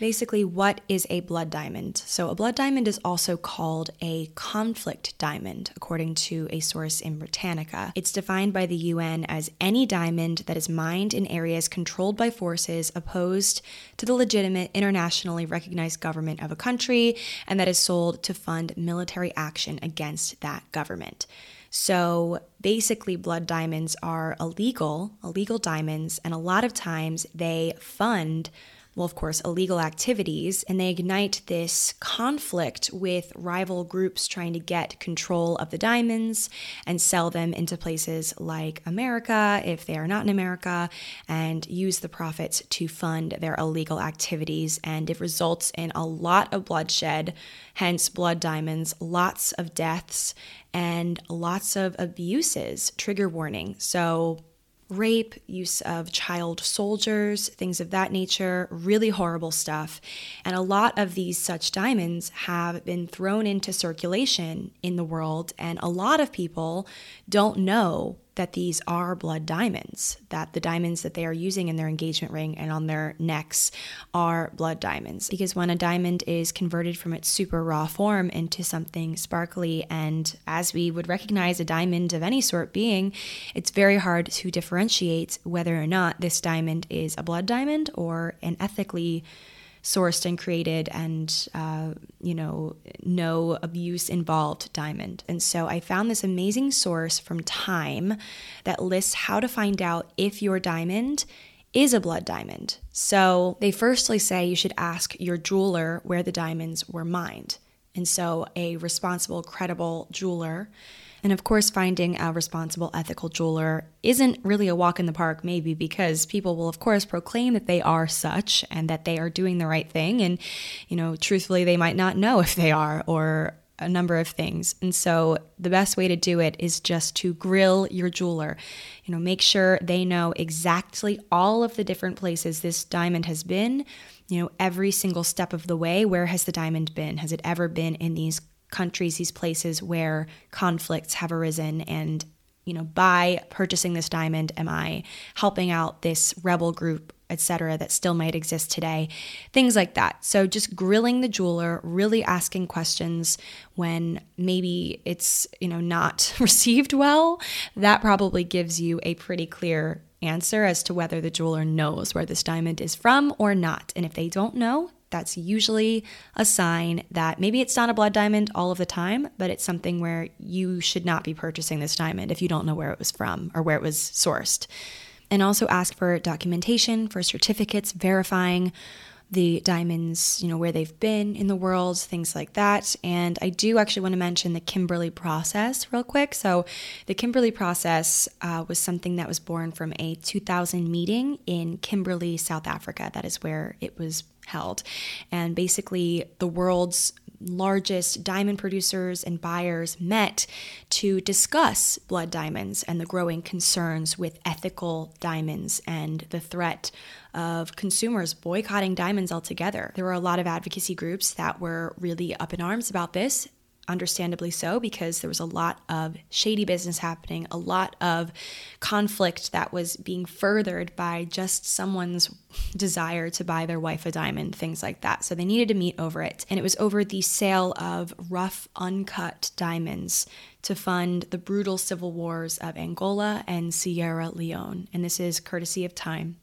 Basically, what is a blood diamond? So, a blood diamond is also called a conflict diamond, according to a source in Britannica. It's defined by the UN as any diamond that is mined in areas controlled by forces opposed to the legitimate internationally recognized government of a country and that is sold to fund military action against that government. So basically, blood diamonds are illegal, illegal diamonds, and a lot of times they fund well, of course, illegal activities, and they ignite this conflict with rival groups trying to get control of the diamonds and sell them into places like America, if they are not in America, and use the profits to fund their illegal activities. And it results in a lot of bloodshed, hence blood diamonds, lots of deaths, and lots of abuses. Trigger warning. So, rape, use of child soldiers, things of that nature, really horrible stuff. And a lot of these such diamonds have been thrown into circulation in the world, and a lot of people don't know that these are blood diamonds, that the diamonds that they are using in their engagement ring and on their necks are blood diamonds. Because when a diamond is converted from its super raw form into something sparkly, and as we would recognize a diamond of any sort being, it's very hard to differentiate whether or not this diamond is a blood diamond or an ethically sourced and created and uh, you know no abuse involved diamond. And so i found this amazing source from time that lists how to find out if your diamond is a blood diamond. So they firstly say you should ask your jeweler where the diamonds were mined. And so a responsible credible jeweler and of course, finding a responsible, ethical jeweler isn't really a walk in the park, maybe because people will, of course, proclaim that they are such and that they are doing the right thing. And, you know, truthfully, they might not know if they are or a number of things. And so the best way to do it is just to grill your jeweler. You know, make sure they know exactly all of the different places this diamond has been, you know, every single step of the way. Where has the diamond been? Has it ever been in these countries, these places where conflicts have arisen and you know, by purchasing this diamond, am I helping out this rebel group, etc., that still might exist today? Things like that. So, just grilling the jeweler, really asking questions when maybe it's, you know, not received well, that probably gives you a pretty clear answer as to whether the jeweler knows where this diamond is from or not. And if they don't know, that's usually a sign that maybe it's not a blood diamond all of the time, but it's something where you should not be purchasing this diamond if you don't know where it was from or where it was sourced. And also ask for documentation, for certificates verifying the diamonds, you know, where they've been in the world, things like that. And I do actually want to mention the Kimberley process real quick. So, the Kimberley process uh, was something that was born from a 2000 meeting in Kimberley, South Africa. That is where it was held. And basically, the world's largest diamond producers and buyers met to discuss blood diamonds and the growing concerns with ethical diamonds and the threat of consumers boycotting diamonds altogether. There were a lot of advocacy groups that were really up in arms about this understandably so, because there was a lot of shady business happening, a lot of conflict that was being furthered by just someone's desire to buy their wife a diamond, things like that. So they needed to meet over it. And it was over the sale of rough, uncut diamonds to fund the brutal civil wars of Angola and Sierra Leone. And this is courtesy of Time.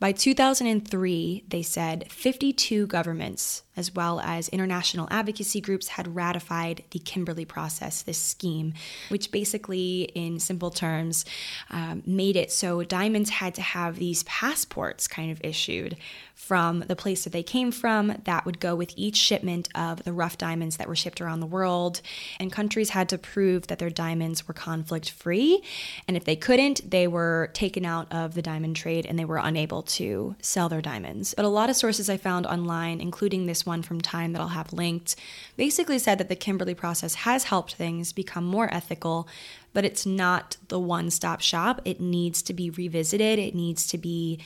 By 2003, they said 52 governments, as well as international advocacy groups, had ratified the Kimberley process, this scheme, which basically, in simple terms, um, made it so diamonds had to have these passports kind of issued from the place that they came from that would go with each shipment of the rough diamonds that were shipped around the world. And countries had to prove that their diamonds were conflict free. And if they couldn't, they were taken out of the diamond trade and they were unable to sell their diamonds. But a lot of sources I found online, including this one from Time that I'll have linked, basically said that the Kimberley process has helped things become more ethical but it's not the one stop shop. It needs to be revisited. It needs to be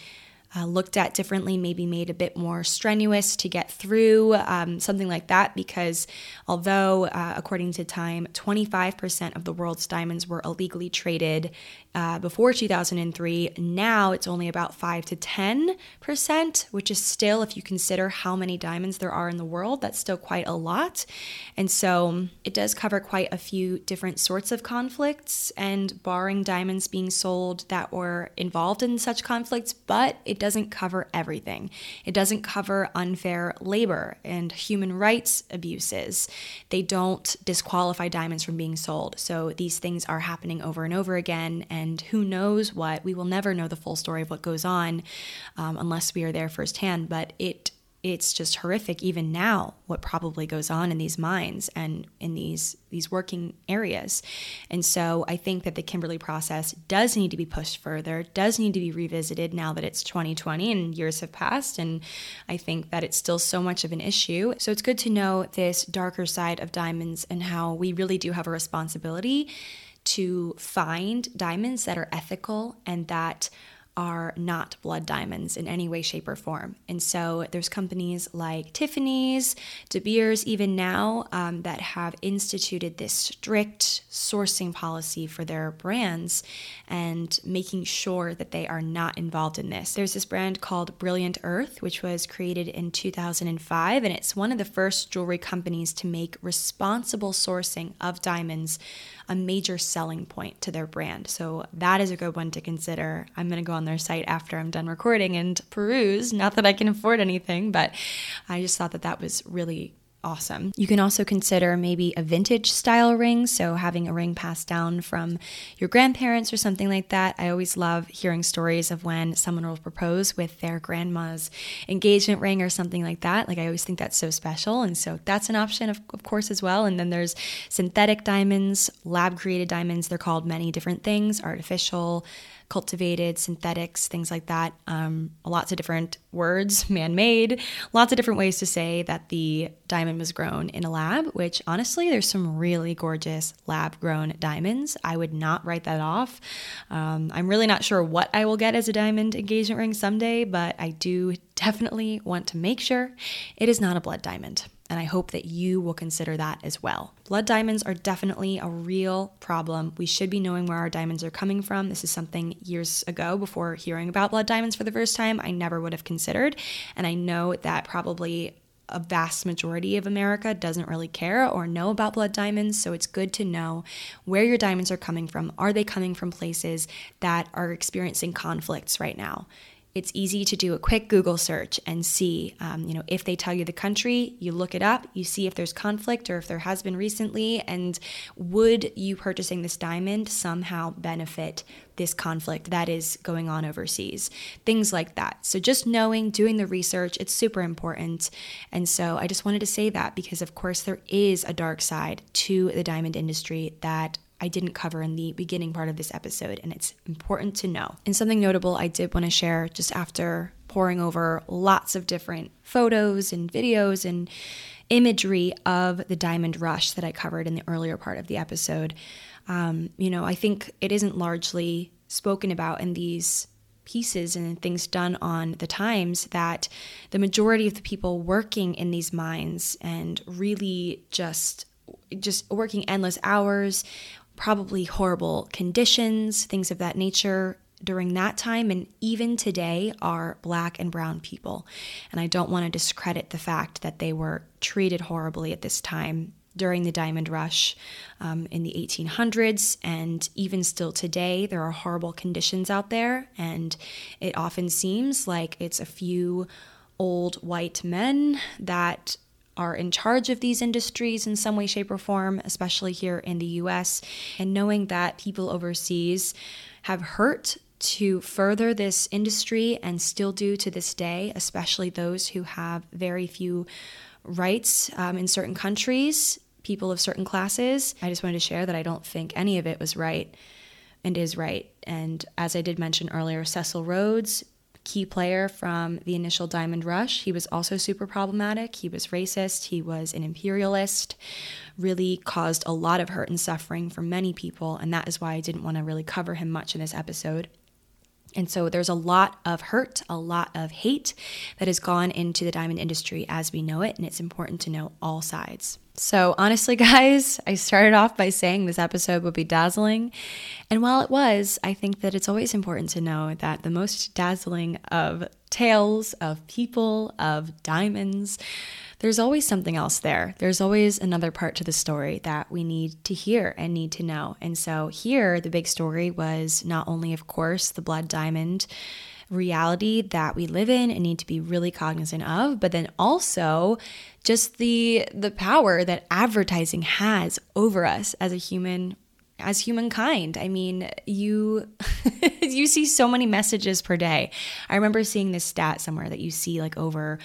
uh, looked at differently, maybe made a bit more strenuous to get through, um, something like that. Because although, uh, according to Time, 25% of the world's diamonds were illegally traded uh, before 2003, now it's only about 5 to 10%, which is still, if you consider how many diamonds there are in the world, that's still quite a lot. And so it does cover quite a few different sorts of conflicts, and barring diamonds being sold that were involved in such conflicts, but it doesn't cover everything. It doesn't cover unfair labor and human rights abuses. They don't disqualify diamonds from being sold. So these things are happening over and over again. And who knows what? We will never know the full story of what goes on um, unless we are there firsthand. But it it's just horrific even now what probably goes on in these mines and in these these working areas and so i think that the kimberley process does need to be pushed further does need to be revisited now that it's 2020 and years have passed and i think that it's still so much of an issue so it's good to know this darker side of diamonds and how we really do have a responsibility to find diamonds that are ethical and that are not blood diamonds in any way, shape, or form. And so there's companies like Tiffany's, De Beers, even now, um, that have instituted this strict sourcing policy for their brands and making sure that they are not involved in this. There's this brand called Brilliant Earth, which was created in 2005, and it's one of the first jewelry companies to make responsible sourcing of diamonds a major selling point to their brand. So that is a good one to consider. I'm going to go on their site after I'm done recording and peruse. Not that I can afford anything, but I just thought that that was really awesome. You can also consider maybe a vintage style ring, so having a ring passed down from your grandparents or something like that. I always love hearing stories of when someone will propose with their grandma's engagement ring or something like that. Like I always think that's so special, and so that's an option of, of course as well. And then there's synthetic diamonds, lab created diamonds. They're called many different things, artificial cultivated, synthetics, things like that. Um, lots of different words, man made, lots of different ways to say that the diamond was grown in a lab, which honestly, there's some really gorgeous lab grown diamonds. I would not write that off. Um, I'm really not sure what I will get as a diamond engagement ring someday, but I do definitely want to make sure it is not a blood diamond and I hope that you will consider that as well. Blood diamonds are definitely a real problem. We should be knowing where our diamonds are coming from. This is something years ago, before hearing about blood diamonds for the first time, I never would have considered. And I know that probably a vast majority of America doesn't really care or know about blood diamonds. So it's good to know where your diamonds are coming from. Are they coming from places that are experiencing conflicts right now? It's easy to do a quick Google search and see, um, you know, if they tell you the country, you look it up, you see if there's conflict or if there has been recently, and would you purchasing this diamond somehow benefit this conflict that is going on overseas? Things like that. So just knowing, doing the research, it's super important. And so I just wanted to say that because, of course, there is a dark side to the diamond industry that I didn't cover in the beginning part of this episode, and it's important to know. And something notable I did want to share just after poring over lots of different photos and videos and imagery of the diamond rush that I covered in the earlier part of the episode. Um, you know, I think it isn't largely spoken about in these pieces and things done on the times that the majority of the people working in these mines and really just just working endless hours probably horrible conditions things of that nature during that time and even today are black and brown people and i don't want to discredit the fact that they were treated horribly at this time during the diamond rush um, in the 1800s. And even still today, there are horrible conditions out there. And it often seems like it's a few old white men that are in charge of these industries in some way, shape, or form, especially here in the US. And knowing that people overseas have hurt to further this industry and still do to this day, especially those who have very few rights um, in certain countries people of certain classes. I just wanted to share that I don't think any of it was right and is right. And as I did mention earlier, Cecil Rhodes, key player from the initial Diamond Rush, he was also super problematic. He was racist, he was an imperialist, really caused a lot of hurt and suffering for many people. And that is why I didn't want to really cover him much in this episode. And so there's a lot of hurt, a lot of hate that has gone into the diamond industry as we know it, and it's important to know all sides. So, honestly, guys, I started off by saying this episode would be dazzling. And while it was, I think that it's always important to know that the most dazzling of tales, of people, of diamonds, there's always something else there. There's always another part to the story that we need to hear and need to know. And so, here, the big story was not only, of course, the blood diamond reality that we live in and need to be really cognizant of but then also just the the power that advertising has over us as a human as humankind. I mean, you you see so many messages per day. I remember seeing this stat somewhere that you see like over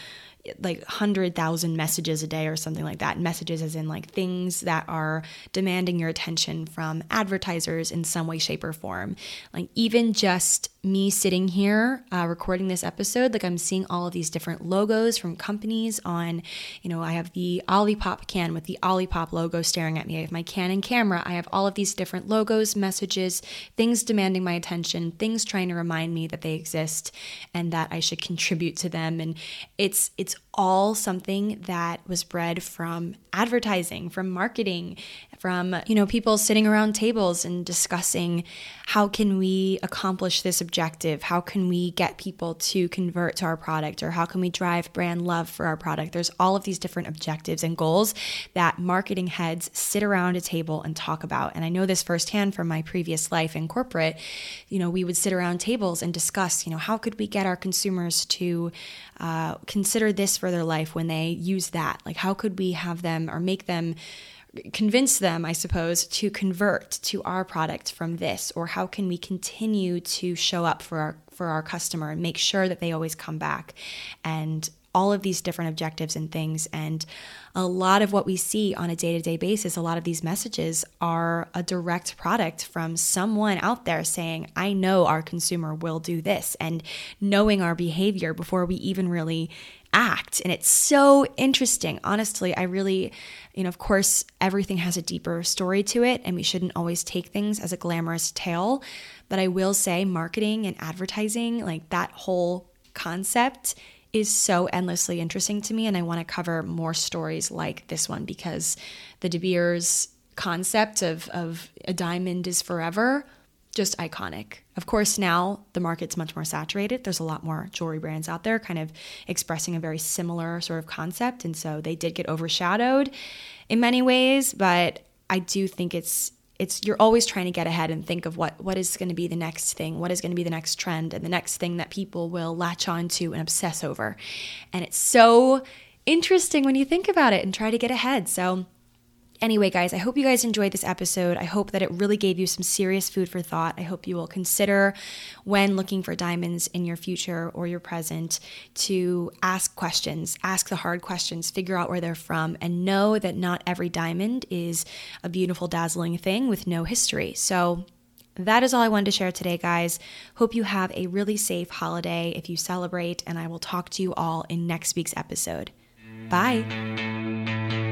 like 100,000 messages a day or something like that. Messages as in like things that are demanding your attention from advertisers in some way, shape, or form. Like even just me sitting here uh, recording this episode, like I'm seeing all of these different logos from companies on, you know, I have the Olipop can with the Olipop logo staring at me. I have my Canon camera. I have all of these different logos, messages, things demanding my attention, things trying to remind me that they exist and that I should contribute to them. And it's it's all something that was bred from advertising, from marketing, from you know people sitting around tables and discussing how can we accomplish this objective? How can we get people to convert to our product? Or how can we drive brand love for our product? There's all of these different objectives and goals that marketing heads sit around a table and talk about. And i know this firsthand from my previous life in corporate. You know we would sit around tables and discuss you know how could we get our consumers to uh, consider this for their life when they use that? Like how could we have them or make them convince them, I suppose, to convert to our product from this, or how can we continue to show up for our for our customer and make sure that they always come back, and all of these different objectives and things. And a lot of what we see on a day to day basis, a lot of these messages are a direct product from someone out there saying, I know our consumer will do this, and knowing our behavior before we even really act. And it's so interesting. Honestly, I really, you know, of course, everything has a deeper story to it, and we shouldn't always take things as a glamorous tale. But I will say, marketing and advertising, like that whole concept, is so endlessly interesting to me. And I want to cover more stories like this one because the De Beers concept of, of a diamond is forever just iconic. Of course, now the market's much more saturated. There's a lot more jewelry brands out there kind of expressing a very similar sort of concept. And so they did get overshadowed in many ways, but I do think it's it's you're always trying to get ahead and think of what what is going to be the next thing, what is going to be the next trend and the next thing that people will latch on to and obsess over. And it's so interesting when you think about it and try to get ahead. So Anyway, guys, I hope you guys enjoyed this episode. I hope that it really gave you some serious food for thought. I hope you will consider when looking for diamonds in your future or your present to ask questions, ask the hard questions, figure out where they're from, and know that not every diamond is a beautiful, dazzling thing with no history. So, that is all I wanted to share today, guys. Hope you have a really safe holiday if you celebrate, and I will talk to you all in next week's episode. Bye.